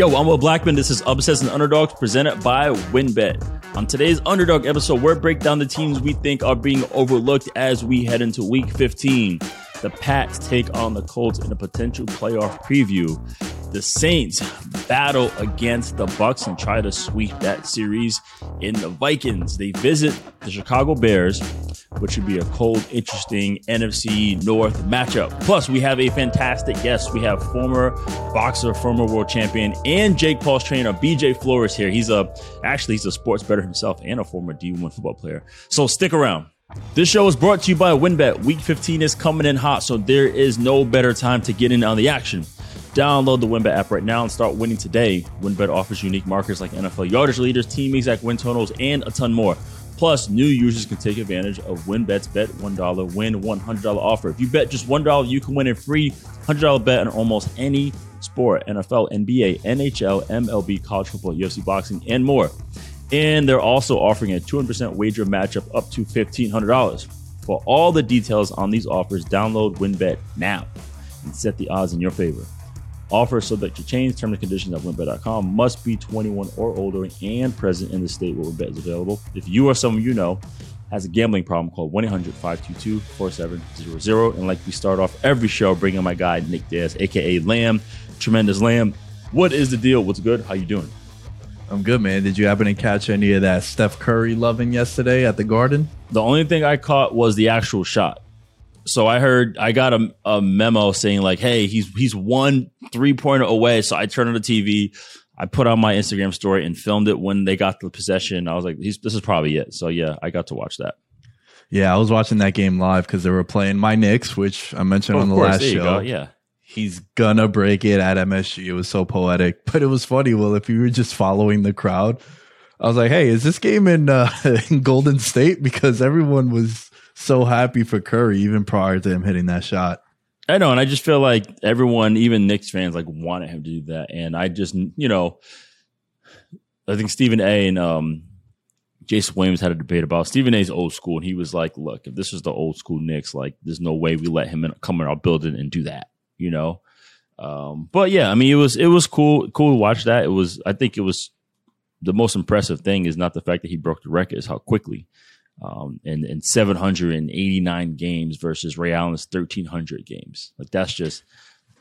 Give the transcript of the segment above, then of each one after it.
Yo, I'm Will Blackman. This is Upsets and Underdogs presented by WynnBET. On today's Underdog episode, we're break down the teams we think are being overlooked as we head into Week 15. The Pats take on the Colts in a potential playoff preview. The Saints battle against the Bucks and try to sweep that series. In the Vikings, they visit the Chicago Bears, which should be a cold, interesting NFC North matchup. Plus, we have a fantastic guest. We have former boxer, former world champion, and Jake Paul's trainer, BJ Flores here. He's a actually he's a sports better himself and a former D1 football player. So stick around. This show is brought to you by WynnBET. Week 15 is coming in hot, so there is no better time to get in on the action. Download the WynnBET app right now and start winning today. WynnBET offers unique markers like NFL yardage leaders, team exact win totals, and a ton more. Plus, new users can take advantage of WynnBET's bet $1 win $100 offer. If you bet just $1, you can win a free $100 bet on almost any sport NFL, NBA, NHL, MLB, college football, UFC boxing, and more. And they're also offering a 200% wager matchup up to $1,500. For all the details on these offers, download WynnBET now and set the odds in your favor. Offer subject to change. Terms and conditions at wynnbet.com. Must be 21 or older and present in the state where WynnBET is available. If you or someone you know has a gambling problem, call 1-800-522-4700. And like we start off every show, bringing my guy Nick Diaz, aka Lamb, Tremendous Lamb. What is the deal? What's good? How you doing? I'm good, man. Did you happen to catch any of that Steph Curry loving yesterday at the Garden? The only thing I caught was the actual shot. So I heard I got a, a memo saying like, "Hey, he's he's one three pointer away." So I turned on the TV, I put on my Instagram story and filmed it when they got the possession. I was like, "This is probably it." So yeah, I got to watch that. Yeah, I was watching that game live because they were playing my Knicks, which I mentioned oh, on the course, last show. Go. Yeah, he's gonna break it at MSG. It was so poetic, but it was funny. Well, if you were just following the crowd, I was like, "Hey, is this game in uh, in Golden State?" Because everyone was so happy for Curry even prior to him hitting that shot. I know, and I just feel like everyone, even Knicks fans, like wanted him to do that, and I just, you know, I think Stephen A. and um, Jason Williams had a debate about Stephen A's old school, and he was like, "Look, if this is the old school Knicks, like, there's no way we let him in, come in our building and do that." You know. Um, but yeah, I mean, it was it was cool cool to watch that. It was I think it was the most impressive thing is not the fact that he broke the record, is how quickly. Um, in, in 789 games versus Ray Allen's 1300 games. Like that's just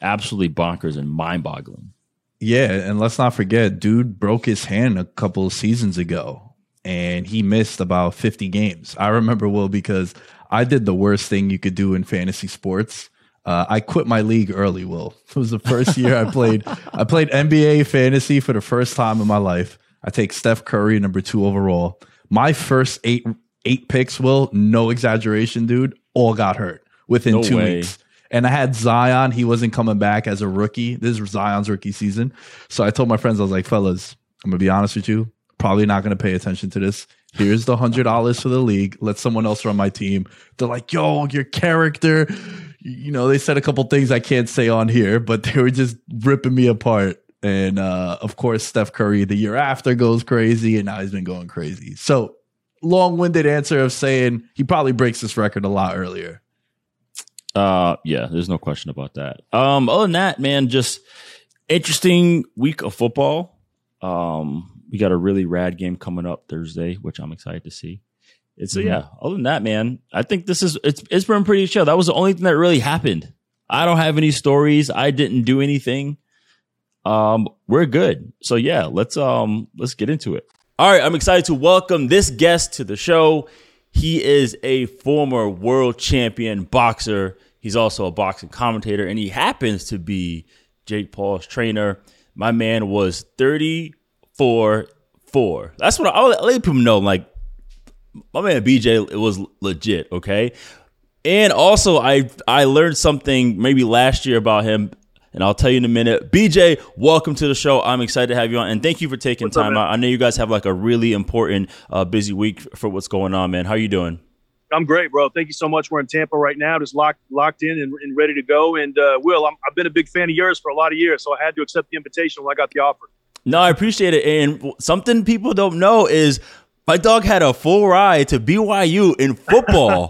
absolutely bonkers and mind boggling. Yeah, and let's not forget, dude broke his hand a couple seasons ago, and he missed about 50 games. I remember well because I did the worst thing you could do in fantasy sports. Uh, I quit my league early. Will it was the first year I played. I played NBA fantasy for the first time in my life. I take Steph Curry, number two overall. My first eight eight picks, Will, no exaggeration, dude, all got hurt within no two way. weeks. And I had Zion. He wasn't coming back as a rookie. This is Zion's rookie season. So I told my friends, I was like, fellas, I'm gonna be honest with you. Probably not gonna pay attention to this. Here's the hundred dollars for the league. Let someone else run my team. They're like, yo, your character you know, they said a couple things I can't say on here, but they were just ripping me apart. And uh, of course, Steph Curry the year after goes crazy, and now he's been going crazy. So, long winded answer of saying he probably breaks this record a lot earlier. Uh, yeah, there's no question about that. Um, other than that, man, just interesting week of football. Um, we got a really rad game coming up Thursday, which I'm excited to see. So mm-hmm. yeah, other than that, man, I think this is it's it's been pretty chill. That was the only thing that really happened. I don't have any stories. I didn't do anything. Um, we're good. So yeah, let's um let's get into it. All right, I'm excited to welcome this guest to the show. He is a former world champion boxer. He's also a boxing commentator, and he happens to be Jake Paul's trainer. My man was 34 4. That's what I, I'll let people know. Like my man BJ it was legit, okay? And also I I learned something maybe last year about him and I'll tell you in a minute. BJ, welcome to the show. I'm excited to have you on, and thank you for taking what's time up, out. I know you guys have like a really important, uh, busy week for what's going on, man. How are you doing? I'm great, bro. Thank you so much. We're in Tampa right now, just locked locked in and, and ready to go. And uh, Will, i have been a big fan of yours for a lot of years, so I had to accept the invitation when I got the offer. No, I appreciate it. And something people don't know is my dog had a full ride to BYU in football.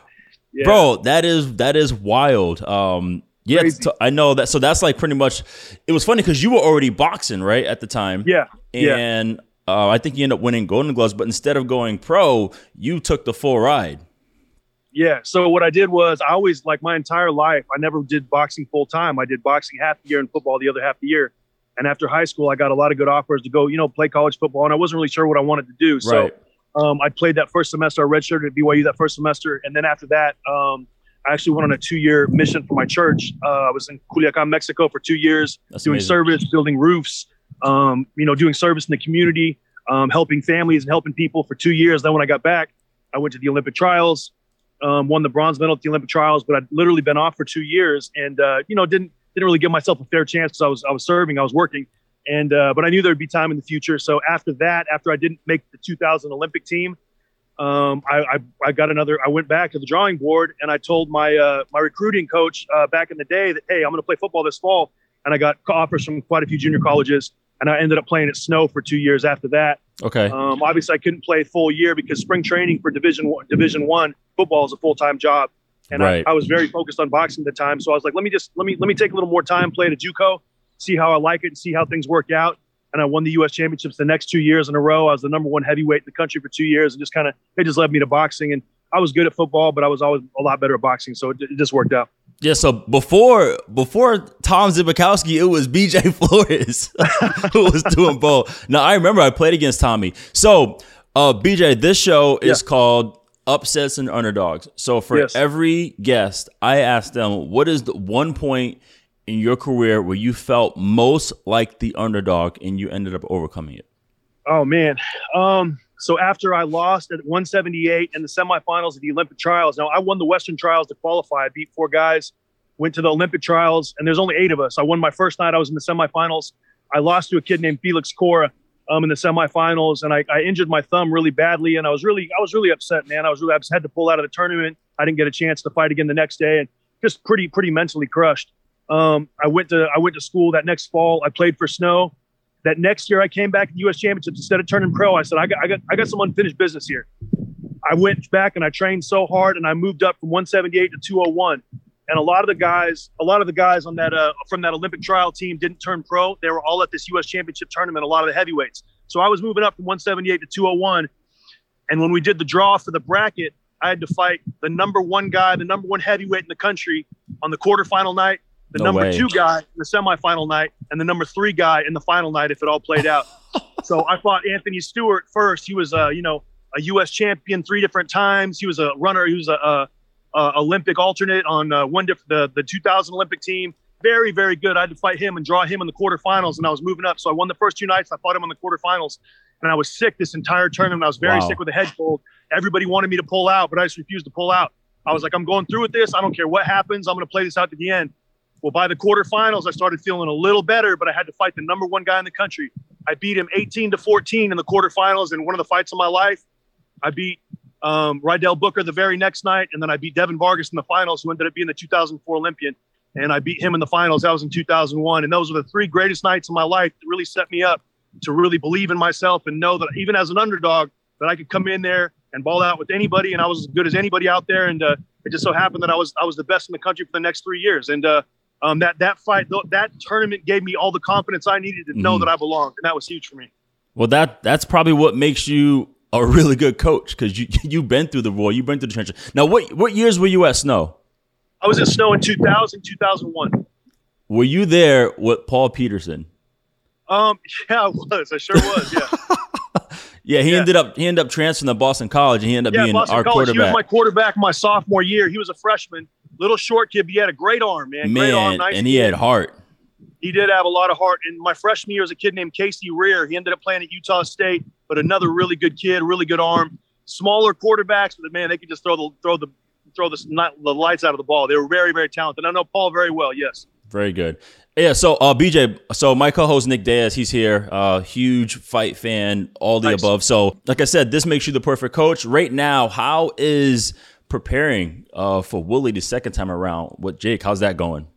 yeah. Bro, that is that is wild. Um, Yeah, t- I know that. So that's like pretty much. It was funny because you were already boxing right at the time. Yeah, yeah. and uh, I think you ended up winning Golden Gloves. But instead of going pro, you took the full ride. Yeah. So what I did was I always like my entire life, I never did boxing full time. I did boxing half the year and football the other half the year. And after high school, I got a lot of good offers to go, you know, play college football, and I wasn't really sure what I wanted to do. So right. um, I played that first semester. I redshirted at BYU that first semester, and then after that, um, I actually went on a two-year mission for my church. Uh, I was in Culiacan, Mexico, for two years, That's doing amazing. service, building roofs, um, you know, doing service in the community, um, helping families and helping people for two years. Then when I got back, I went to the Olympic trials, um, won the bronze medal at the Olympic trials, but I'd literally been off for two years and, uh, you know, didn't, didn't really give myself a fair chance because I was, I was serving, I was working. And, uh, but I knew there'd be time in the future. So after that, after I didn't make the 2000 Olympic team, um, I, I, I got another, I went back to the drawing board and I told my, uh, my recruiting coach, uh, back in the day that, Hey, I'm going to play football this fall. And I got offers from quite a few junior colleges and I ended up playing at Snow for two years after that. Okay. Um, obviously, I couldn't play full year because spring training for Division One, Division One football is a full time job, and Right. I, I was very focused on boxing at the time. So I was like, let me just let me let me take a little more time, play at a JUCO, see how I like it, and see how things work out. And I won the U.S. championships the next two years in a row. I was the number one heavyweight in the country for two years, and just kind of it just led me to boxing. And I was good at football, but I was always a lot better at boxing, so it, it just worked out. Yeah, so before before Tom Zbikowski, it was BJ Flores who was doing both. Now I remember I played against Tommy. So uh BJ, this show is Yeah. called Upsets and Underdogs. So for Yes. every guest, I asked them what is the one point in your career where you felt most like the underdog and you ended up overcoming it. Oh man. Um, so after I lost at 178 in the semifinals of the Olympic trials, now I won the Western trials to qualify. I beat four guys, went to the Olympic trials, and there's only eight of us. I won my first night. I was in the semifinals. I lost to a kid named Felix Cora um, in the semifinals, and I, I injured my thumb really badly, and I was really I was really upset, man. I was really I had to pull out of the tournament. I didn't get a chance to fight again the next day, and just pretty pretty mentally crushed. Um, I went to I went to school that next fall. I played for Snow that next year I came back at the U.S. Championships instead of turning pro. I said I got I got I got some unfinished business here. I went back and I trained so hard and I moved up from 178 to 201. And a lot of the guys, a lot of the guys on that uh, from that Olympic trial team didn't turn pro. They were all at this U.S. Championship tournament. A lot of the heavyweights. So I was moving up from 178 to 201. And when we did the draw for the bracket, I had to fight the number one guy, the number one heavyweight in the country on the quarterfinal night, the No number way. two guy in the semifinal night, and the number three guy in the final night if it all played out. so I fought Anthony Stewart first. He was a, you know, a U.S. champion three different times. He was a runner. He was a, a, a Olympic alternate on uh, one diff- the the 2000 Olympic team. Very, very good. I had to fight him and draw him in the quarterfinals, and I was moving up. So I won the first two nights. I fought him in the quarterfinals, and I was sick this entire tournament. I was very Wow. sick with a head cold. Everybody wanted me to pull out, but I just refused to pull out. I was like, I'm going through with this. I don't care what happens. I'm going to play this out to the end. Well, by the quarterfinals, I started feeling a little better, but I had to fight the number one guy in the country. I beat him 18 to 14 in the quarterfinals in one of the fights of my life. I beat um, Rydell Booker the very next night, and then I beat Devin Vargas in the finals, who ended up being the 2004 Olympian. And I beat him in the finals. That was in 2001. And those were the three greatest nights of my life that really set me up to really believe in myself and know that even as an underdog, that I could come in there and ball out with anybody, and I was as good as anybody out there. And uh, it just so happened that I was I was the best in the country for the next three years. And uh, um, that that fight, th- that tournament gave me all the confidence I needed to know Mhm. that I belonged, and that was huge for me. Well, that that's probably what makes you a really good coach because you you've been through the war, you've been through the trenches. Now, what what years were you at Snow? I was at Snow in 2000, 2001. Were you there with Paul Peterson? Um, yeah, I was. I sure was. Yeah, Yeah, he Yeah. ended up he ended up transferring to Boston College, and he ended up yeah. being Boston our College. He was quarterback. my quarterback my sophomore year. He was a freshman, little short kid, but he had a great arm, man. Great arm, Man, nice and he kid. had heart. He did have a lot of heart. And my freshman year was a kid named Casey Rear. He ended up playing at Utah State, but another really good kid, really good arm. Smaller quarterbacks, but man, they could just throw the throw the throw the, not, the lights out of the ball. They were very, very talented. I know Paul very well. Yes. Very good. Yeah, so uh, BJ, so my co-host Nick Diaz, he's here. Uh, huge fight fan, all the Nice. above. So, like I said, this makes you the perfect coach. Right now, how is preparing uh, for Woodley the second time around with Jake? How's that going?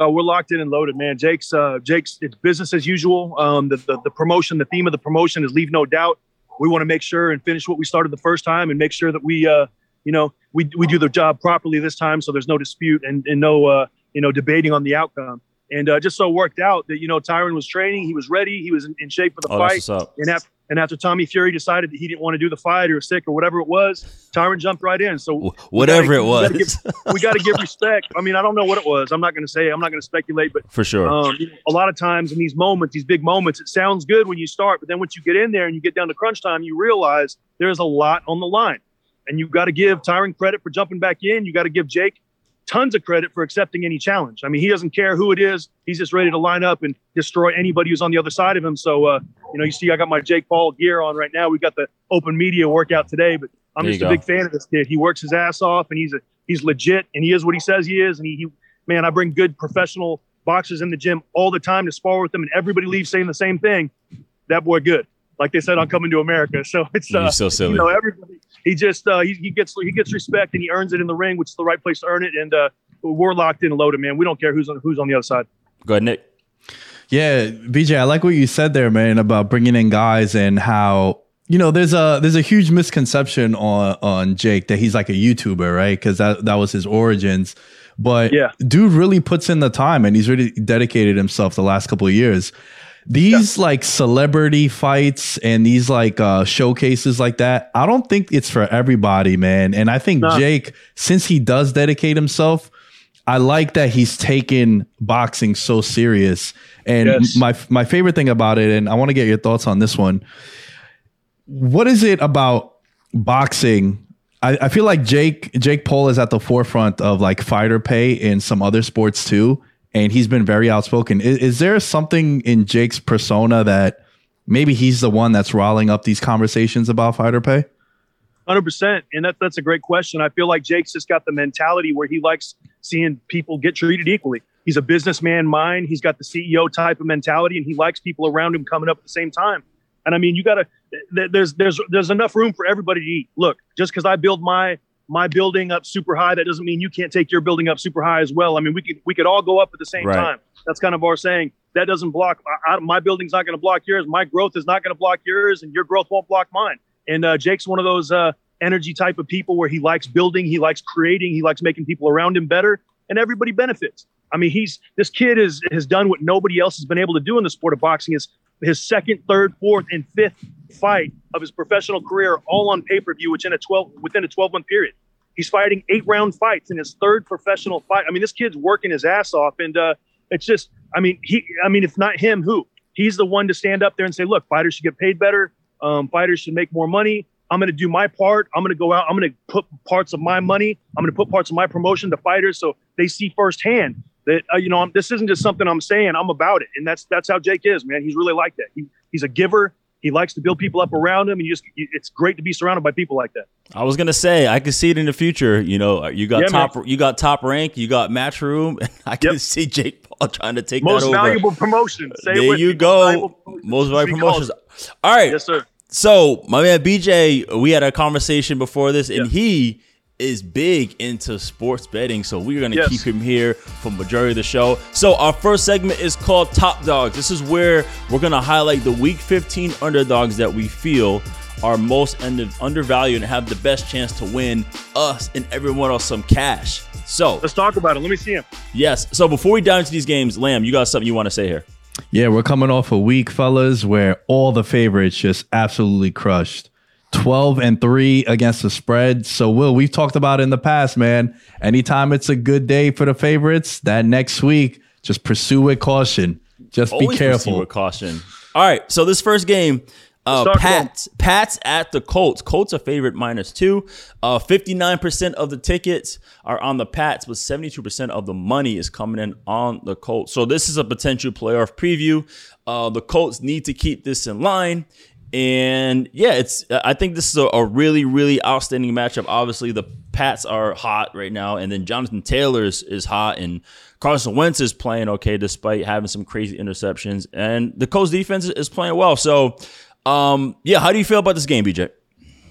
Uh, we're locked in and loaded, man. Jake's uh, Jake's it's business as usual. Um, the, the the promotion, the theme of the promotion is leave no doubt. We want to make sure and finish what we started the first time, and make sure that we, uh, you know, we we do the job properly this time, so there's no dispute and, and no uh, you know, debating on the outcome. And uh, just so worked out that you know Tyron was training, he was ready, he was in, in shape for the Oh, fight. that's what's up. And after and after Tommy Fury decided that he didn't want to do the fight or was sick or whatever it was, Tyron jumped right in. So Wh- Whatever it we gotta was, we got to give respect. I mean, I don't know what it was. I'm not going to say. I'm not going to speculate. But for sure. um, you know, a lot of times in these moments, these big moments, it sounds good when you start, but then once you get in there and you get down to crunch time, you realize there's a lot on the line, and you got to give Tyron credit for jumping back in. You got to give Jake tons of credit for accepting any challenge. I mean, he doesn't care who it is. He's just ready to line up and destroy anybody who's on the other side of him. So, uh, you know, you see, I got my Jake Paul gear on right now. We got the open media workout today, but I'm There just a big fan of this kid. He works his ass off, and he's a he's legit, and he is what he says he is. And he, he man, I bring good professional boxers in the gym all the time to spar with them, and everybody leaves saying the same thing. That boy, good. Like they said on Coming to America. So it's uh, You're so silly. you know everybody. He just uh, he, he gets he gets respect and he earns it in the ring, which is the right place to earn it. And uh, we're locked in and loaded, man. We don't care who's on who's on the other side. Go ahead, Nick. Yeah, BJ, I like what you said there, man, about bringing in guys and how you know there's a there's a huge misconception on on Jake that he's like a YouTuber, right? Because that that was his origins. But Yeah. dude really puts in the time and he's really dedicated himself the last couple of years. These like celebrity fights and these like uh showcases like that, I don't think it's for everybody, man. And I think No. Jake, since he does dedicate himself, I like that he's taken boxing so serious. And Yes. my my favorite thing about it, and I want to get your thoughts on this one. What is it about boxing? I, I feel like Jake Jake Paul is at the forefront of like fighter pay in some other sports too, and he's been very outspoken. Is, is there something in Jake's persona that maybe he's the one that's riling up these conversations about fighter pay? Hundred percent, and that's that's a great question. I feel like Jake's just got the mentality where he likes seeing people get treated equally. He's a businessman mind. He's got the CEO type of mentality, and he likes people around him coming up at the same time. And I mean, you got to there's there's there's enough room for everybody to eat. Look, just because I build my my building up super high, that doesn't mean you can't take your building up super high as well. I mean, we could we could all go up at the same Right. time. That's kind of our saying. That doesn't block I, I, my building's not going to block yours. My growth is not going to block yours, and your growth won't block mine. And uh, Jake's one of those uh, energy type of people where he likes building, he likes creating, he likes making people around him better, and everybody benefits. I mean, he's this kid is has done what nobody else has been able to do in the sport of boxing. Is his second, third, fourth, and fifth fight of his professional career all on pay per view within a twelve within a twelve month period. He's fighting eight round fights in his third professional fight. I mean, this kid's working his ass off, and uh, it's just, I mean, he, I mean, if not him, who? He's the one to stand up there and say, look, fighters should get paid better. Um, fighters should make more money. I'm going to do my part. I'm going to go out. I'm going to put parts of my money. I'm going to put parts of my promotion to fighters so they see firsthand that uh, you know I'm, this isn't just something I'm saying. I'm about it, and that's that's how Jake is, man. He's really like that. He, he's a giver. He likes to build people up around him, and you just it's great to be surrounded by people like that. I was gonna say I could see it in the future. You know, uh, you got Yeah, man. top, you got top rank, you got matchroom. And I can Yep. see Jake Paul trying to take Most that over. Most valuable promotion. Say there you go. Most valuable promotions. All right. Yes, sir. So my man BJ, we had a conversation before this, and he is big into sports betting. So we're gonna Yes. keep him here for majority of the show. So our first segment is called Top Dogs. This is where we're gonna highlight the Week 15 underdogs that we feel are most undervalued and have the best chance to win us and everyone else some cash. So Let's talk about it. Let me see him. yes. So before we dive into these games, Lamb, you got something you want to say here? Yeah, we're coming off a week, fellas, where all the favorites just absolutely crushed. 12 and 3 against the spread. So, Will, we've talked about it in the past, man. Anytime it's a good day for the favorites, that next week, just pursue with caution. Just be Always proceed careful. with caution. All right, so this first game, uh, Pats, Pats at the Colts. Colts are favorite minus two. Uh, 59% of the tickets are on the Pats, but 72% of the money is coming in on the Colts. So this is a potential playoff preview. Uh, the Colts need to keep this in line. And yeah, it's. I think this is a, a really, really outstanding matchup. Obviously, the Pats are hot right now, and then Jonathan Taylor is, is hot, and Carson Wentz is playing okay despite having some crazy interceptions, and the Colts defense is playing well. So, um, yeah, how do you feel about this game, BJ?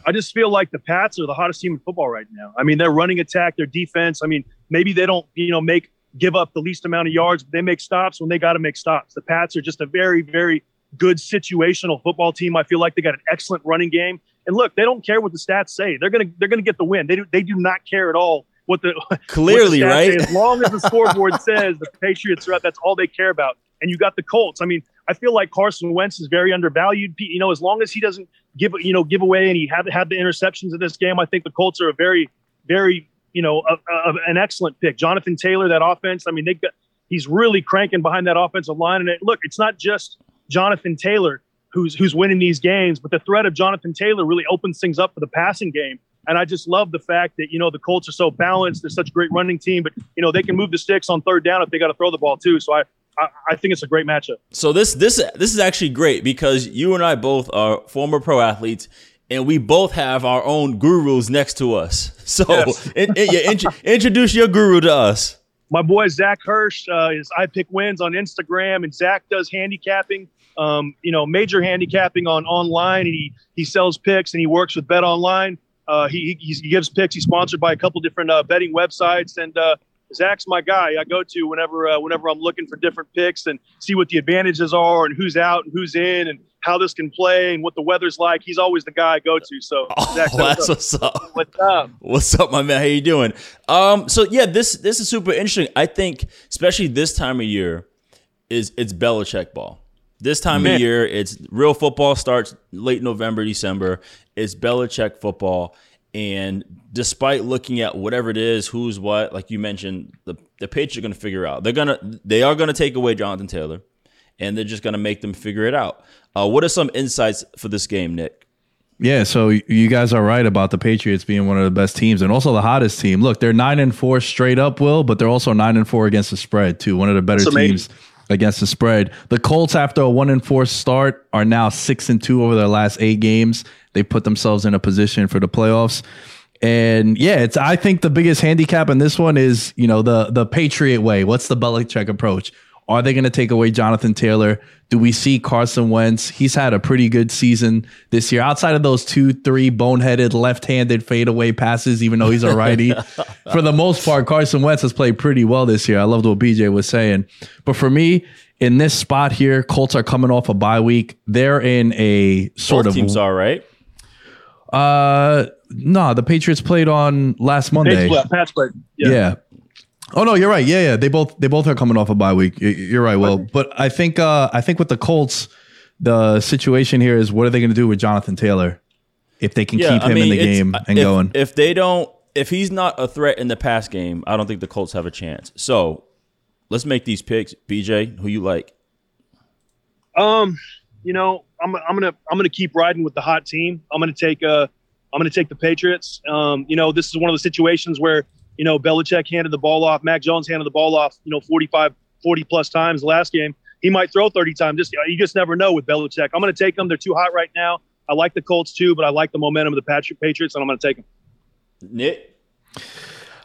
I just feel like the Pats are the hottest team in football right now. I mean, their running attack, their defense. I mean, maybe they don't, you know, make give up the least amount of yards, but they make stops when they got to make stops. The Pats are just a very, very good situational football team. I feel like they got an excellent running game. And look, they don't care what the stats say. They're gonna they're gonna get the win. They do they do not care at all what the clearly what the right. Say. As long as the scoreboard says the Patriots are up, that's all they care about. And you got the Colts. I mean, I feel like Carson Wentz is very undervalued. You know, as long as he doesn't give you know give away and he had had the interceptions in this game, I think the Colts are a very very you know a, a, an excellent pick. Jonathan Taylor, that offense. I mean, they got he's really cranking behind that offensive line. And it, look, it's not just Jonathan Taylor who's who's winning these games, but the threat of Jonathan Taylor really opens things up for the passing game. And I just love the fact that you know the Colts are so balanced. They're such a great running team, but you know they can move the sticks on third down if they got to throw the ball too. So I, I, I think it's a great matchup. So this this this is actually great because you and I both are former pro athletes, and we both have our own gurus next to us. So Yes. in, in- introduce your guru to us. my boy Zach Hirsch uh, is I pick wins on Instagram, and Zach does handicapping. Um, you know, major handicapping on online, and he he sells picks and he works with Bet Online. Uh, he, he he gives picks. He's sponsored by a couple different uh, betting websites, and uh, Zach's my guy. I go to whenever uh, whenever I'm looking for different picks and see what the advantages are and who's out and who's in and how this can play and what the weather's like. He's always the guy I go to. So Oh, Zach, that's what's up? what's up. What's up? What's up, my man? How you doing? Um, so yeah, this this is super interesting. I think, especially this time of year, is it's Belichick ball. This time Man. of year, it's real football starts late November, December. It's Belichick football, and despite looking at whatever it is, who's what, like you mentioned, the the Patriots are going to figure out. They're gonna they are going to take away Jonathan Taylor, and they're just going to make them figure it out. Uh, what are some insights for this game, Nick? Yeah, so you guys are right about the Patriots being one of the best teams and also the hottest team. Look, they're nine and four straight up, Will, but they're also nine and four against the spread too. One of the better That's amazing. teams against the spread. The Colts, after a one and four start, are now six and two over their last eight games. They put themselves in a position for the playoffs. And yeah, it's I think the biggest handicap in this one is, you know, the the Patriot way. What's the Belichick approach? Are they going to take away Jonathan Taylor? Do we see Carson Wentz? He's had a pretty good season this year. Outside of those two, three boneheaded left-handed fadeaway passes, even though he's a righty, for the most part, Carson Wentz has played pretty well this year. I loved what BJ was saying. But for me, in this spot here, Colts are coming off a bye week. They're in a sort Both of teams are right. uh no, the Patriots played on last Monday. Pat's, Pat's played. Yeah. Oh no, you're right. Yeah, yeah. They both they both are coming off a bye week. You're right. Well, but I think uh I think with the Colts, the situation here is what are they going to do with Jonathan Taylor if they can keep him in the game and if, going? If they don't, if he's not a threat in the pass game, I don't think the Colts have a chance. So let's make these picks. BJ, who you like? Um, you know, I'm I'm gonna I'm gonna keep riding with the hot team. I'm gonna take uh I'm gonna take the Patriots. Um, you know, this is one of the situations where you know Belichick handed the ball off, Mac Jones handed the ball off, you know, 45, 40 plus times last game. He might throw 30 times. Just you just never know with Belichick. I'm gonna take them. They're too hot right now. I like the Colts too, but I like the momentum of the Patri- Patriots, and I'm gonna take them. Nick.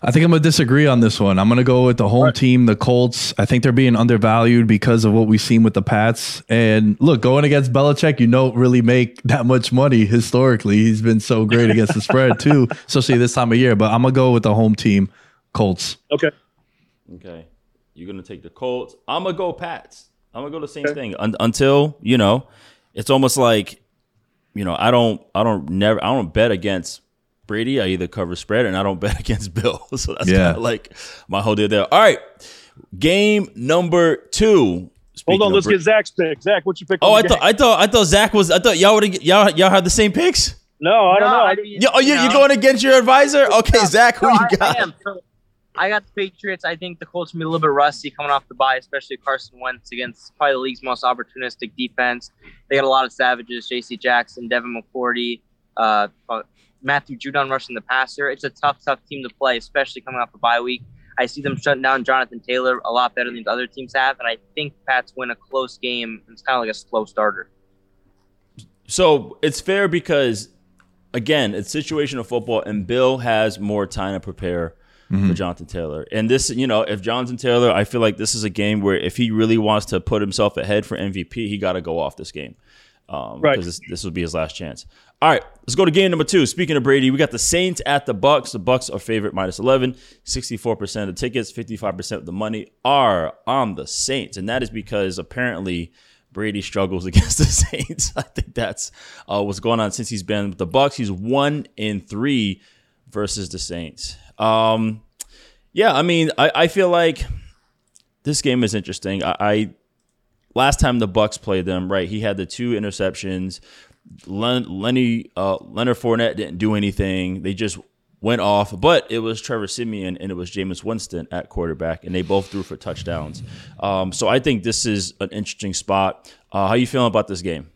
I think I'm gonna disagree on this one. I'm gonna go with the home team, the Colts. I think they're being undervalued because of what we've seen with the Pats. And look, going against Belichick, you don't really make that much money historically. He's been so great against the spread too, especially this time of year. But I'm gonna go with the home team, Colts. Okay. Okay, you're gonna take the Colts. I'm gonna go Pats. I'm gonna go the same thing Un- until you know. It's almost like you know I don't I don't never I don't bet against Brady. I either cover spread and I don't bet against Bill. So that's Yeah. kind of like my whole deal there. All right, game number two. Speaking Hold on. Let's Bra- get Zach's pick. Zach, what's your pick? Oh, I thought? I thought I thought Zach was. I thought y'all would y'all y'all had the same picks. no, I don't No, know. I I, oh, you you no. going against your advisor? Okay, Zach, who No, you got? I am. So, I got the Patriots. I think the Colts will be a little bit rusty coming off the bye, especially Carson Wentz against probably the league's most opportunistic defense. They got a lot of savages: J.C. Jackson, Devin McCourty, uh, Matthew Judon rushing the passer. It's a tough, tough team to play, especially coming off a bye week. I see them shutting down Jonathan Taylor a lot better than the other teams have, and I think Pats win a close game. It's kind of like a slow starter. So it's fair because, again, it's situational football, and Bill has more time to prepare for mm-hmm. Jonathan Taylor. And this, you know, if Jonathan Taylor, I feel like this is a game where if he really wants to put himself ahead for MVP, he got to go off this game. Um, Right. Because this, this will be his last chance. All right, let's go to game number two. Speaking of Brady, we got the Saints at the Bucks. The Bucks are favorite minus 11. 64% of the tickets, 55% of the money are on the Saints. And that is because apparently Brady struggles against the Saints. I think that's uh, what's going on since he's been with the Bucks. He's one in three versus the Saints. Um, Yeah, I mean, I, I feel like this game is interesting. I, I last time the Bucks played them, right? He had the two interceptions. Len, Lenny uh, Leonard Fournette didn't do anything. They just went off, but it was Trevor Siemian and it was Jameis Winston at quarterback, and they both threw for touchdowns. Um, so I think this is an interesting spot. Uh, how you feeling about this game?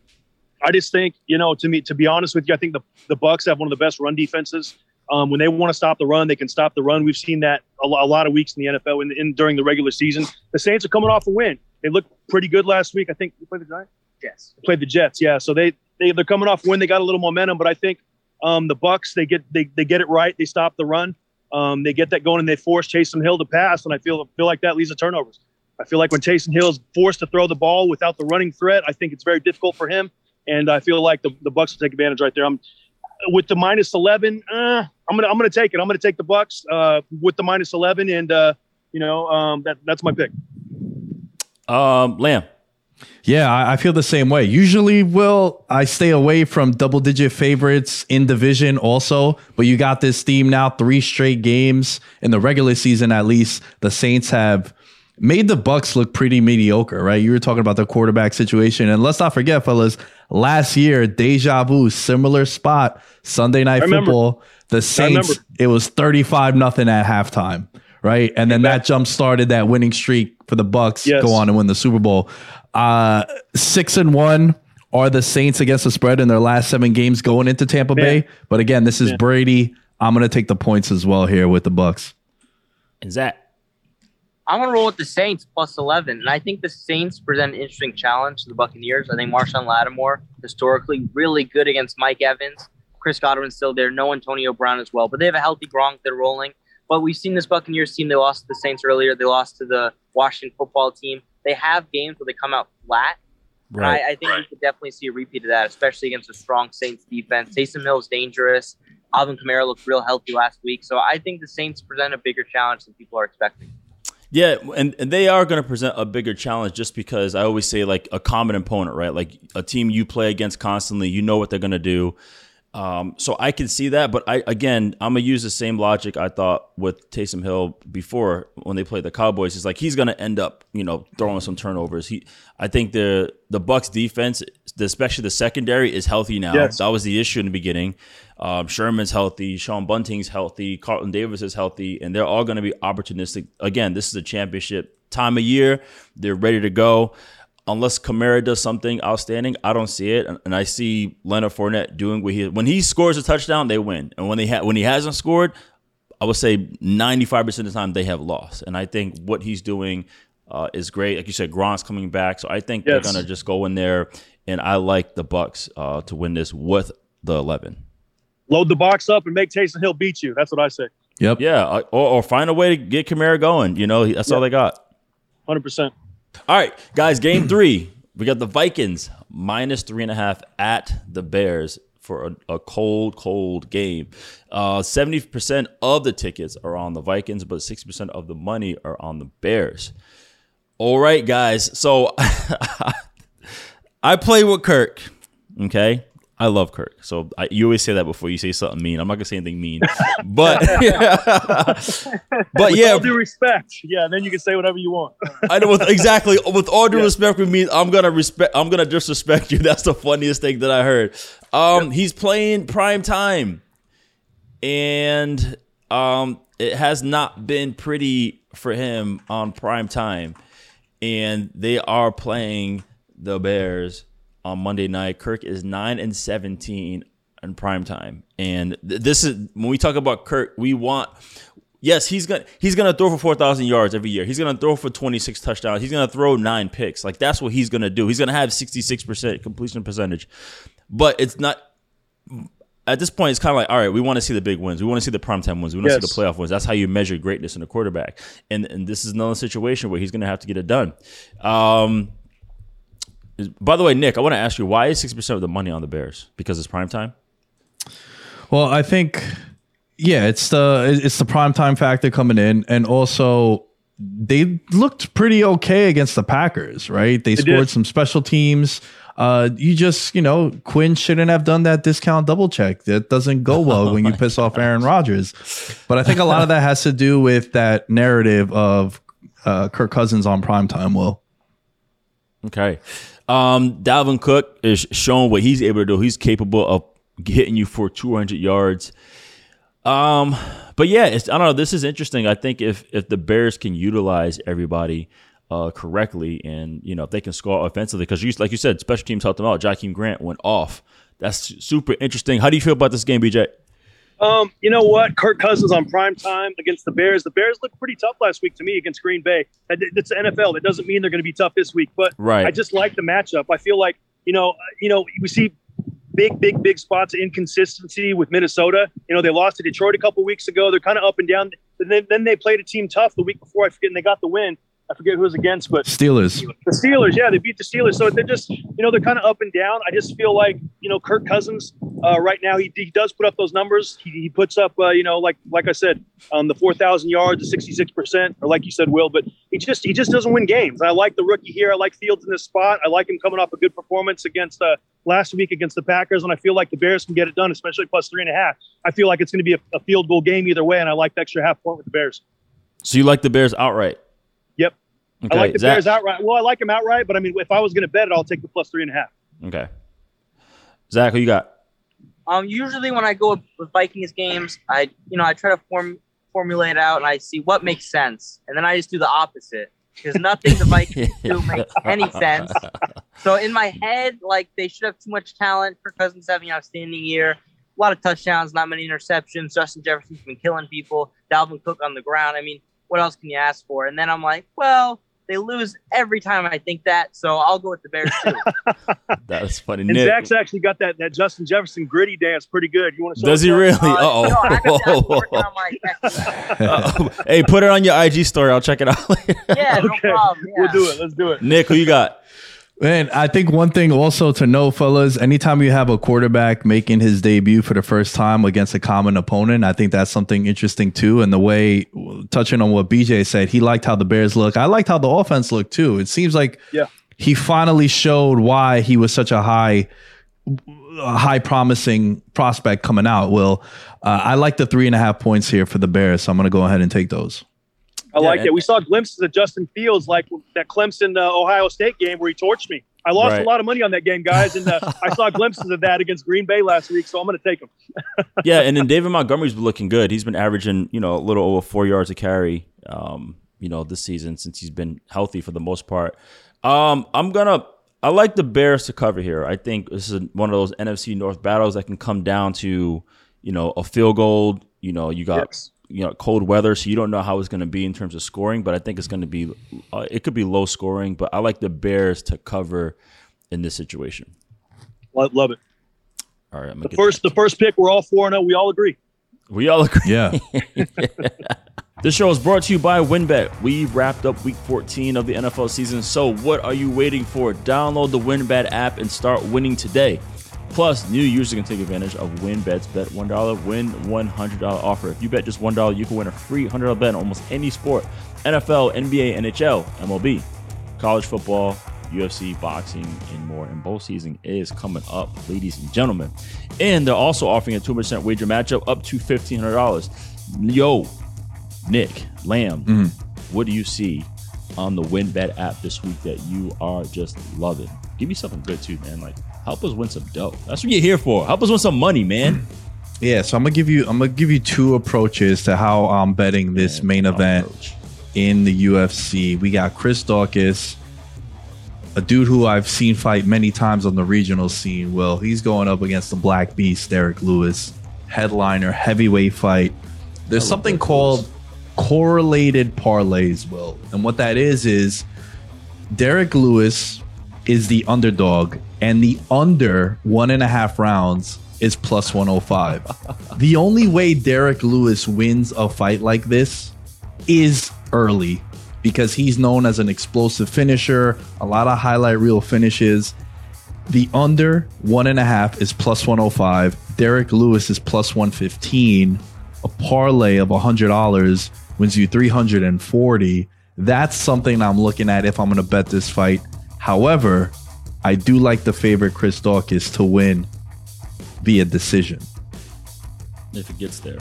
I just think, you know, to me, to be honest with you, I think the the Bucks have one of the best run defenses. Um, when they want to stop the run, they can stop the run. We've seen that a, lot of weeks in the NFL in, during the regular season. The Saints are coming off a win. They looked pretty good last week. I think they played the Giants. Yes. They played the Jets. Yeah. So they they they're coming off win. They got a little momentum, but I think um, the Bucks they get they, they get it right. They stop the run. Um, they get that going and they force Taysom Hill to pass. And I feel feel like that leads to turnovers. I feel like when Taysom Hill is forced to throw the ball without the running threat, I think it's very difficult for him. And I feel like the, the Bucks will take advantage right there. I'm with the minus eleven. Uh, I'm gonna I'm gonna take it. I'm gonna take the Bucks uh, with the minus eleven, and uh, you know um, that that's my pick. Um, Lamb. Yeah, I, I feel the same way. Usually, will I stay away from double digit favorites in division also, but you got this theme now, three straight games in the regular season at least. The Saints have made the Bucks look pretty mediocre, right? You were talking about the quarterback situation. And let's not forget, fellas, last year, deja vu, similar spot, Sunday night football. The Saints, it was 35 nothing at halftime, right? And then that jump started that winning streak for the Bucks Yes. go on and win the Super Bowl. Uh six and one are the Saints against the spread in their last seven games going into Tampa Bay. But again, this is Brady. I'm gonna take the points as well here with the Bucks. And Zach. I'm gonna roll with the Saints plus eleven, and I think the Saints present an interesting challenge to the Buccaneers. I think Marshon Lattimore historically really good against Mike Evans. Chris Godwin's still there. No Antonio Brown as well, but they have a healthy Gronk. They're rolling. But we've seen this Buccaneers team. They lost to the Saints earlier. They lost to the Washington football team. They have games where they come out flat. Right. I, I think we could definitely see a repeat of that, especially against a strong Saints defense. Taysom Hill is dangerous. Alvin Kamara looked real healthy last week. So I think the Saints present a bigger challenge than people are expecting. Yeah, and, and they are going to present a bigger challenge just because I always say like a common opponent, right? Like a team you play against constantly, you know what they're going to do. Um, so I can see that, but I again, I'm gonna use the same logic I thought with Taysom Hill before when they played the Cowboys. It's like he's gonna end up, you know, throwing some turnovers. He, I think the the Bucks defense, especially the secondary, is healthy now. Yes. That was the issue in the beginning. Um, Sherman's healthy, Sean Bunting's healthy, Carlton Davis is healthy, and they're all going to be opportunistic. Again, this is a championship time of year. They're ready to go. Unless Kamara does something outstanding, I don't see it, and, and I see Leonard Fournette doing what he when he scores a touchdown, they win, and when they ha- when he hasn't scored, I would say 95% of the time they have lost. And I think what he's doing uh, is great. Like you said, Gronk's coming back. So I think Yes. they're going to just go in there. And I like the Bucks uh, to win this with the 11. Load the box up and make Taysom Hill beat you. That's what I say. Yep. Yeah. Or, or find a way to get Kamara going. You know, that's all they got. Hundred percent. All right, guys, game three. We got the Vikings minus three and a half at the Bears for a, a cold, cold game. Uh, Seventy percent of the tickets are on the Vikings, but sixty percent of the money are on the Bears. All right, guys. So I play with Kirk. Okay. I love Kirk. So I, you always say that before you say something mean. I'm not gonna say anything mean, but but yeah, With All due respect. Yeah, then you can say whatever you want. I know with exactly with all due respect with me, I'm gonna respect I'm gonna disrespect you. That's the funniest thing that I heard. Um he's playing prime time. And um it has not been pretty for him on prime time. And they are playing the Bears on Monday night. Kirk is 9 and 17 in prime time. And th- this is when we talk about Kirk, we want Yes, he's gonna he's gonna throw for four thousand yards every year. He's gonna throw for twenty six touchdowns. He's gonna throw nine picks. Like that's what he's gonna do. He's gonna have sixty six percent completion percentage. But it's not at this point. It's kind of like all right. We want to see the big wins. We want to see the primetime wins. We want to Yes. see the playoff wins. That's how you measure greatness in a quarterback. And and this is another situation where he's gonna have to get it done. Um. Is- By the way, Nick, I want to ask you why is sixty percent of the money on the Bears? Because it's prime time. Well, I think yeah, it's the it's the prime time factor coming in, and also they looked pretty okay against the Packers, right? They, scored did. some special teams. uh, you just, you know, Quinn shouldn't have done that discount double check. That doesn't go well Oh when you piss off Aaron Rodgers. But I think a lot of that has to do with that narrative of uh, Kirk Cousins on primetime. Will Okay. Um, Dalvin Cook is showing what he's able to do. He's capable of hitting you for 200 yards. Um, but yeah, I don't know. This is interesting. I think if if the Bears can utilize everybody uh, correctly, and you know if they can score offensively, because you like you said, special teams helped them out. Jakeem Grant went off. That's super interesting. How do you feel about this game, BJ? Um, you know what? Kirk Cousins on prime time against the Bears. The Bears looked pretty tough last week to me against Green Bay. It's the NFL. That doesn't mean they're going to be tough this week, but Right. I just like the matchup. I feel like you know, uh, you know, we see big, big, big spots of inconsistency with Minnesota. You know, they lost to Detroit a couple weeks ago. They're kind of up and down. And then, then they played a team tough the week before. I forget, and they got the win. I forget who it was against, but Steelers. the Steelers, yeah, they beat the Steelers. So they're just, you know, they're kind of up and down. I just feel like, you know, Kirk Cousins, uh, right now, he, he does put up those numbers. He, he puts up, uh, you know, like like I said, um, the four thousand yards, the sixty six percent, or like you said, Will. But he just he just doesn't win games. And I like the rookie here. I like Fields in this spot. I like him coming off a good performance against uh, last week against the Packers, and I feel like the Bears can get it done, especially plus three and a half. I feel like it's going to be a, a field goal game either way, and I like the extra half point with the Bears. So you like the Bears outright? Yep. Okay. I like the Bears outright. Well, I like them outright, but I mean, if I was going to bet it, I'll take the plus three and a half. Okay. Zach, who you got? Um, usually when I go with, Vikings games, I you know I try to form formulate it out and I see what makes sense, and then I just do the opposite because nothing the Vikings do makes any sense. So in my head, like they should have too much talent. Kirk Cousins having an outstanding year, a lot of touchdowns, not many interceptions. Justin Jefferson's been killing people. Dalvin Cook on the ground. I mean, what else can you ask for? And then I'm like, well, they lose every time I think that, so I'll go with the Bears too. That's funny. And Nick, Zach's actually got that that Justin Jefferson Griddy dance pretty good. You want to? does he really? Uh, Uh no, I got that working oh. on my technique. hey, put it on your IG story. I'll check it out later. Yeah, no problem. Yeah. we'll do it. Let's do it. Nick, who you got? Man, I think one thing also to know, fellas, anytime you have a quarterback making his debut for the first time against a common opponent, I think that's something interesting too. And the way, touching on what BJ said, he liked how the Bears look. I liked how the offense looked too. It seems like Yeah. he finally showed why he was such a high, a high promising prospect coming out. Will uh, I like the three and a half points here for the Bears? So I'm going to go ahead and take those. I Yeah, like it. We saw glimpses of Justin Fields, like that Clemson uh, Ohio State game where he torched me. I lost Right. a lot of money on that game, guys, and uh, I saw glimpses of that against Green Bay last week. So I'm going to take him. Yeah, and then David Montgomery's been looking good. He's been averaging, you know, a little over four yards a carry, um, you know, this season since he's been healthy for the most part. Um, I'm gonna. I like the Bears to cover here. I think this is one of those NFC North battles that can come down to, you know, a field goal. You know, you got Yes. You know cold weather, so you don't know how it's going to be in terms of scoring. But I think it's going to be, uh, it could be low scoring. But I like the Bears to cover in this situation. Lo- Love it. All right, I'm The first, the first pick, we're all four and zero. We all agree. We all agree. Yeah. This show is brought to you by WynnBET. We've wrapped up week 14 of the NFL season, so what are you waiting for? Download the WynnBET app and start winning today. Plus, new users can take advantage of WynnBET's Bet $1, win $100 offer. If you bet just $1, you can win a free $100 bet on almost any sport NFL, NBA, NHL, MLB, college football, UFC, boxing, and more. And bowl season is coming up, ladies and gentlemen. And they're also offering a 2% wager matchup up to $1,500. Yo, Nick Lamb, mm-hmm. what do you see on the WinBet app this week that you are just loving? Give me something good too, man. Like help us win some dough. That's what you're here for. Help us win some money, man. Yeah, so I'm gonna give you I'm gonna give you two approaches to how I'm betting this main event Approach. in the UFC. We got Chris Daukaus, a dude who I've seen fight many times on the regional scene. Well, he's going up against the Black Beast, Derrick Lewis, headliner, heavyweight fight. There's something Derek called correlated parlays, Will. And what that is is Derrick Lewis is the underdog, and the under one and a half rounds is plus 105. the only way Derrick Lewis wins a fight like this is early because he's known as an explosive finisher, a lot of highlight reel finishes. The under one and a half is plus 105. Derrick Lewis is plus 115. A parlay of $100 wins you 340. That's something I'm looking at if I'm going to bet this fight. However, I do like the favorite Chris Daukaus to win via decision If it gets there.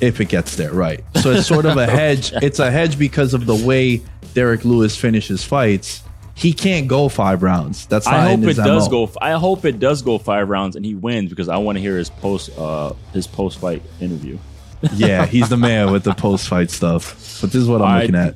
if it gets there, right? So it's sort of a hedge. It's a hedge because of the way Derrick Lewis finishes fights. He can't go five rounds. That's not I hope it does MO. go. I hope it does go five rounds and he wins because I want to hear his post uh his post fight interview. yeah, he's the man with the post fight stuff. But this is what I'm All looking at.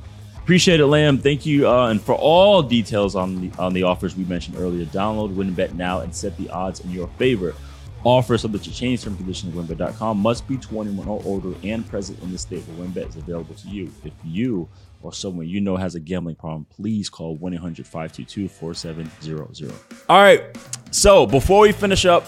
Appreciate it, Lamb. Thank you. Uh, and for all details on the on the offers we mentioned earlier, download WynnBET now and set the odds in your favor. Offer subject to change term conditions at wynnbet.com. Must be 21 or older and present in the state where WynnBET is available to you. If you or someone you know has a gambling problem, please call 1 800 522 4700. All right. So before we finish up,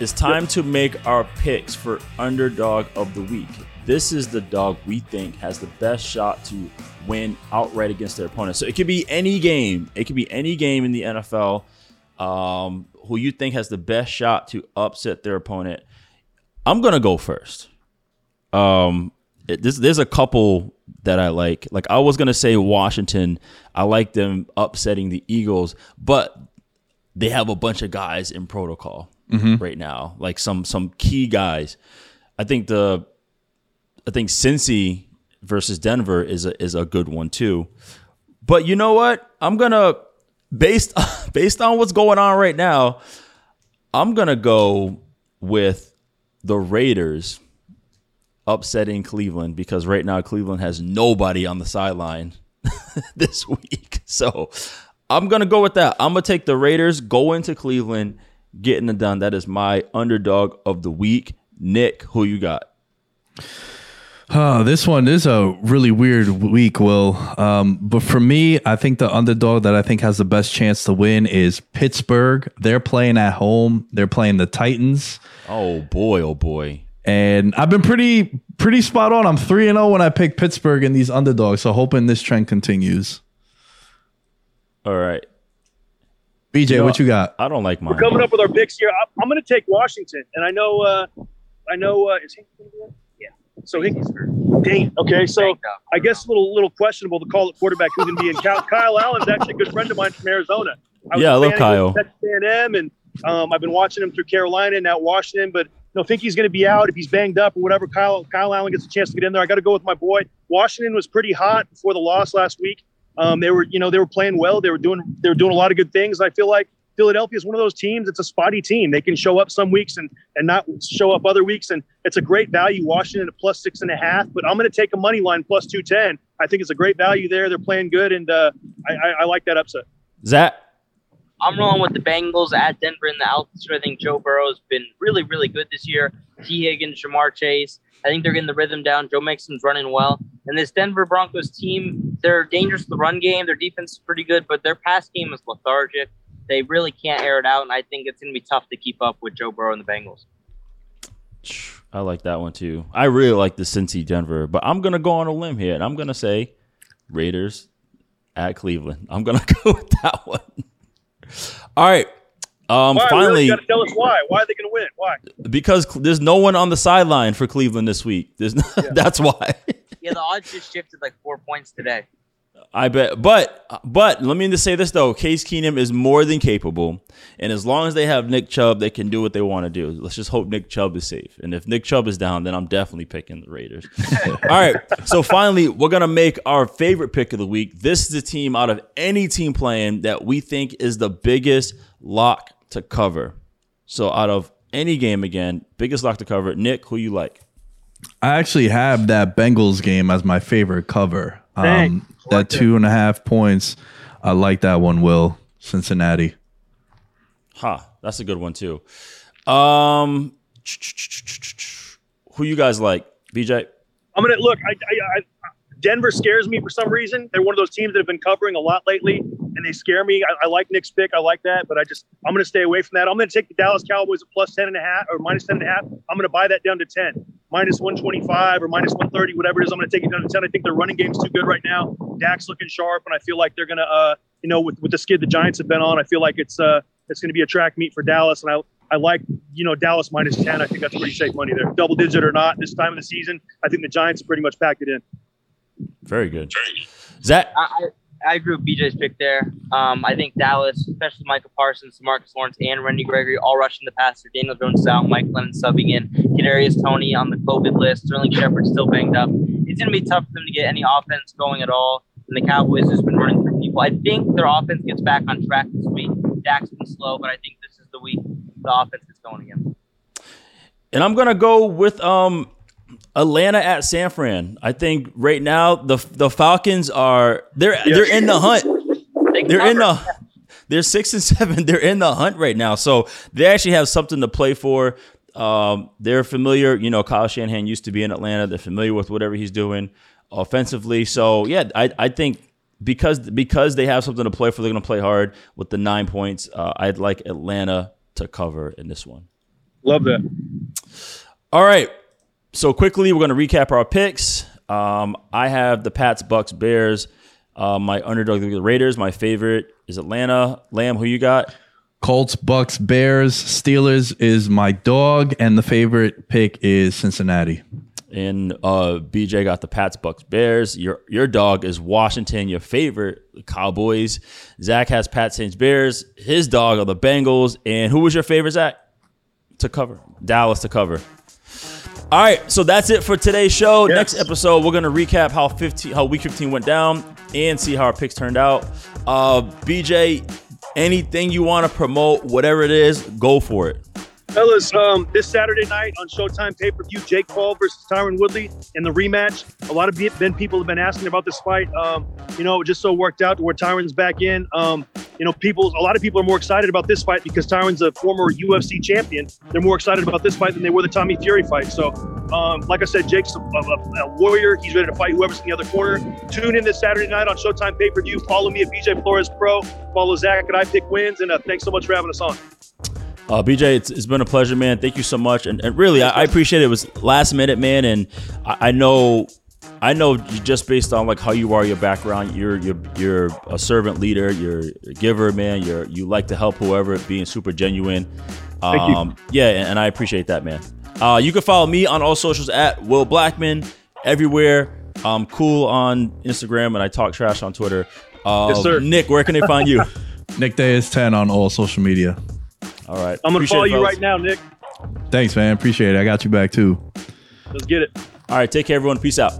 it's time to make our picks for underdog of the week. This is the dog we think has the best shot to win outright against their opponent. So it could be any game. It could be any game in the NFL um, who you think has the best shot to upset their opponent. I'm gonna go first. Um, it, this, there's a couple that I like. Like I was gonna say Washington. I like them upsetting the Eagles, but they have a bunch of guys in protocol Mm-hmm. right now, like some some key guys. I think the I think Cincy versus Denver is a, is a good one too. But you know what? I'm gonna based based on what's going on right now, I'm gonna go with the Raiders upsetting Cleveland because right now Cleveland has nobody on the sideline this week. So I'm gonna go with that. I'm gonna take the Raiders, go into Cleveland, getting it done. That is my underdog of the week. Nick, who you got? Oh, this one is a really weird week, Will. Um, but for me, I think the underdog that I think has the best chance to win is Pittsburgh. They're playing at home. They're playing the Titans. Oh boy, oh boy. And I've been pretty pretty spot on. I'm 3 and 0 when I pick Pittsburgh in these underdogs, so hoping this trend continues. All right. BJ, know, what you got? I don't like mine. We're coming up with our picks here. I, I'm going to take Washington, and I know, uh, I know, uh, is he? Yeah. So he. Dang. Okay. So I guess a little little questionable to call it quarterback who's going to be in. Kyle, Kyle Allen's actually a good friend of mine from Arizona. was Yeah, I love Kyle. Texas A&M, and um, I've been watching him through Carolina and now Washington. But you know, think he's going to be out if he's banged up or whatever. Kyle Kyle Allen gets a chance to get in there. I got to go with my boy. Washington was pretty hot before the loss last week. Um, they were, you know, they were playing well. They were doing, they were doing a lot of good things. I feel like Philadelphia is one of those teams. It's a spotty team. They can show up some weeks and and not show up other weeks. And it's a great value. Washington at plus six and a half. But I'm going to take a money line plus two ten. I think it's a great value there. They're playing good, and uh, I, I, I like that upset. Zach. I'm rolling with the Bengals at Denver in the altitude. I think Joe Burrow's been really, really good this year. Tee Higgins, Ja'Marr Chase. I think they're getting the rhythm down. Joe Mixon's running well. And this Denver Broncos team, they're dangerous to the run game. Their defense is pretty good, but their pass game is lethargic. They really can't air it out, and I think it's going to be tough to keep up with Joe Burrow and the Bengals. I like that one too. I really like the Cincy Denver, but I'm gonna go on a limb here and I'm gonna say Raiders at Cleveland. I'm gonna go with that one. All right. Um, Why? finally, really? you got to tell us why. Why are they going to win? Why? because there's no one on the sideline for Cleveland this week. There's no, that's why. Yeah, the odds just shifted like four points today. I bet, but but let me just say this though: Case Keenum is more than capable, and as long as they have Nick Chubb, they can do what they want to do. Let's just hope Nick Chubb is safe. And if Nick Chubb is down, then I'm definitely picking the Raiders. All right, so finally, we're gonna make our favorite pick of the week. This is the team out of any team playing that we think is the biggest lock to cover. So out of any game again, biggest lock to cover. Nick, who you like? I actually have that Bengals game as my favorite cover. Dang. Um, that two and a half points. I like that one, Will. Cincinnati. Ha, that's a good one too. Um, who you guys like, BJ? I'm gonna look. I, I, I, Denver scares me for some reason. They're one of those teams that have been covering a lot lately, and they scare me. I, I like Nick's pick. I like that, but I just I'm gonna stay away from that. I'm gonna take the Dallas Cowboys at plus ten and a half or minus ten and a half. I'm gonna buy that down to ten, minus 125 or minus 130, whatever it is. I'm gonna take it down to ten. I think their running game's too good right now. Dak's looking sharp, and I feel like they're gonna, uh, you know, with with the skid the Giants have been on, I feel like it's uh it's gonna be a track meet for Dallas, and I. I like, you know, Dallas minus 10. I think that's pretty safe money there. Double digit or not, this time of the season, I think the Giants pretty much packed it in. Very good. Zach, I, I, I agree with BJ's pick there. Um, I think Dallas, especially Micah Parsons, Marcus Lawrence, and Randy Gregory, all rushing the passer. Daniel Jones out, Mike Glennon subbing in, Kadarius Toney on the COVID list, Sterling Shepard still banged up. It's going to be tough for them to get any offense going at all. And the Cowboys has been running through people. I think their offense gets back on track this week. Dak's been slow, but I think this is the week the offense is going again. And I'm gonna go with um Atlanta at San Fran. I think right now the the Falcons are they're yes. they're in the hunt. They they're in the they're six and seven. They're in the hunt right now, so they actually have something to play for. Um, they're familiar. You know, Kyle Shanahan used to be in Atlanta. They're familiar with whatever he's doing offensively. So yeah, I I think because because they have something to play for, they're going to play hard with the nine points. Uh, I'd like Atlanta to cover in this one. Love that. All right. So quickly, we're going to recap our picks. Um, I have the Pats, Bucks, Bears. Uh, my underdog, the Raiders. My favorite is Atlanta. Lamb, who you got? Colts, Bucks, Bears, Steelers is my dog, and the favorite pick is Cincinnati. And uh, BJ got the Pats, Bucks, Bears. Your your dog is Washington. Your favorite Cowboys. Zach has Pats, Saints, Bears. His dog are the Bengals. And who was your favorite, Zach? To cover Dallas to cover. All right, so that's it for today's show. Yes. Next episode, we're gonna recap how 15, how week 15 went down, and see how our picks turned out. Uh, BJ, anything you want to promote, whatever it is, go for it. Fellas, um, this Saturday night on Showtime pay per view, Jake Paul versus Tyron Woodley in the rematch. A lot of been people have been asking about this fight. Um, you know, it just so worked out where Tyron's back in. Um, you know, people, a lot of people are more excited about this fight because Tyron's a former UFC champion. They're more excited about this fight than they were the Tommy Fury fight. So, um, like I said, Jake's a, a, a, warrior. He's ready to fight whoever's in the other corner. Tune in this Saturday night on Showtime pay per view. Follow me at BJ Flores Pro. Follow Zach at I Pick Wins. And uh, thanks so much for having us on. Uh, BJ, it's, it's been a pleasure, man. Thank you so much. And, and really, I, I, appreciate it. It was last minute, man. And I, I, know, I know just based on like how you are, your background, you're you're you're a servant leader, you're a giver, man. You're you like to help whoever, being super genuine. Um, yeah, and, and, I appreciate that, man. Uh, you can follow me on all socials at Will Blackman everywhere. I'm cool on Instagram and I talk trash on Twitter. Uh, yes, sir. Nick, where can they find you? Nick Day is 10 on all social media. All right. I'm going to follow you right now, Nick. Thanks, man. Appreciate it. I got you back too. Let's get it. All right. Take care, everyone. Peace out.